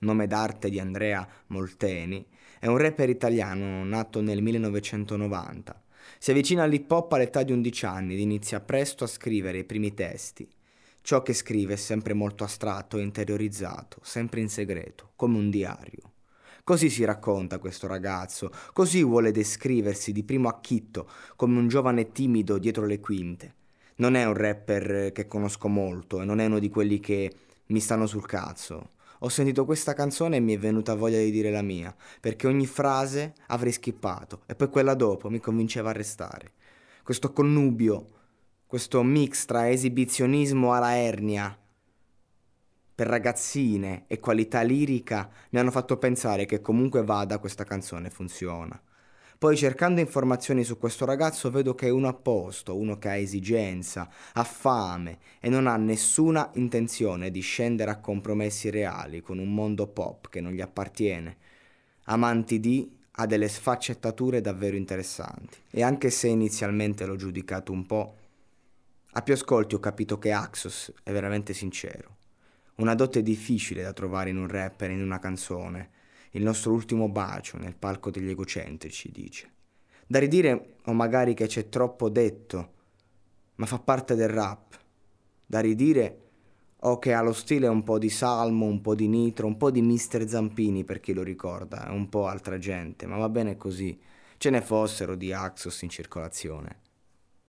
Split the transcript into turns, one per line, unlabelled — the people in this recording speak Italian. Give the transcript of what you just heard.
nome d'arte di Andrea Molteni, è un rapper italiano nato nel 1990. Si avvicina all'hip hop all'età di 11 anni ed inizia presto a scrivere i primi testi. Ciò che scrive è sempre molto astratto e interiorizzato, sempre in segreto, come un diario. Così si racconta questo ragazzo, così vuole descriversi di primo acchitto, come un giovane timido dietro le quinte. Non è un rapper che conosco molto e non è uno di quelli che mi stanno sul cazzo. Ho sentito questa canzone e mi è venuta voglia di dire la mia, perché ogni frase avrei skippato e poi quella dopo mi convinceva a restare. Questo connubio, questo mix tra esibizionismo alla ernia per ragazzine e qualità lirica mi hanno fatto pensare che comunque vada questa canzone funziona. Poi cercando informazioni su questo ragazzo vedo che è uno a posto, uno che ha esigenza, ha fame e non ha nessuna intenzione di scendere a compromessi reali con un mondo pop che non gli appartiene. Amanti di ha delle sfaccettature davvero interessanti. E anche se inizialmente l'ho giudicato un po', a più ascolti ho capito che Axos è veramente sincero. Una dote difficile da trovare in un rapper, in una canzone il nostro ultimo bacio nel palco degli egocentrici, dice. Da ridire o magari che c'è troppo detto, ma fa parte del rap. Da ridire o che ha lo stile un po' di Salmo, un po' di Nitro, un po' di Mister Zampini per chi lo ricorda, un po' altra gente, ma va bene così. Ce ne fossero di Axos in circolazione.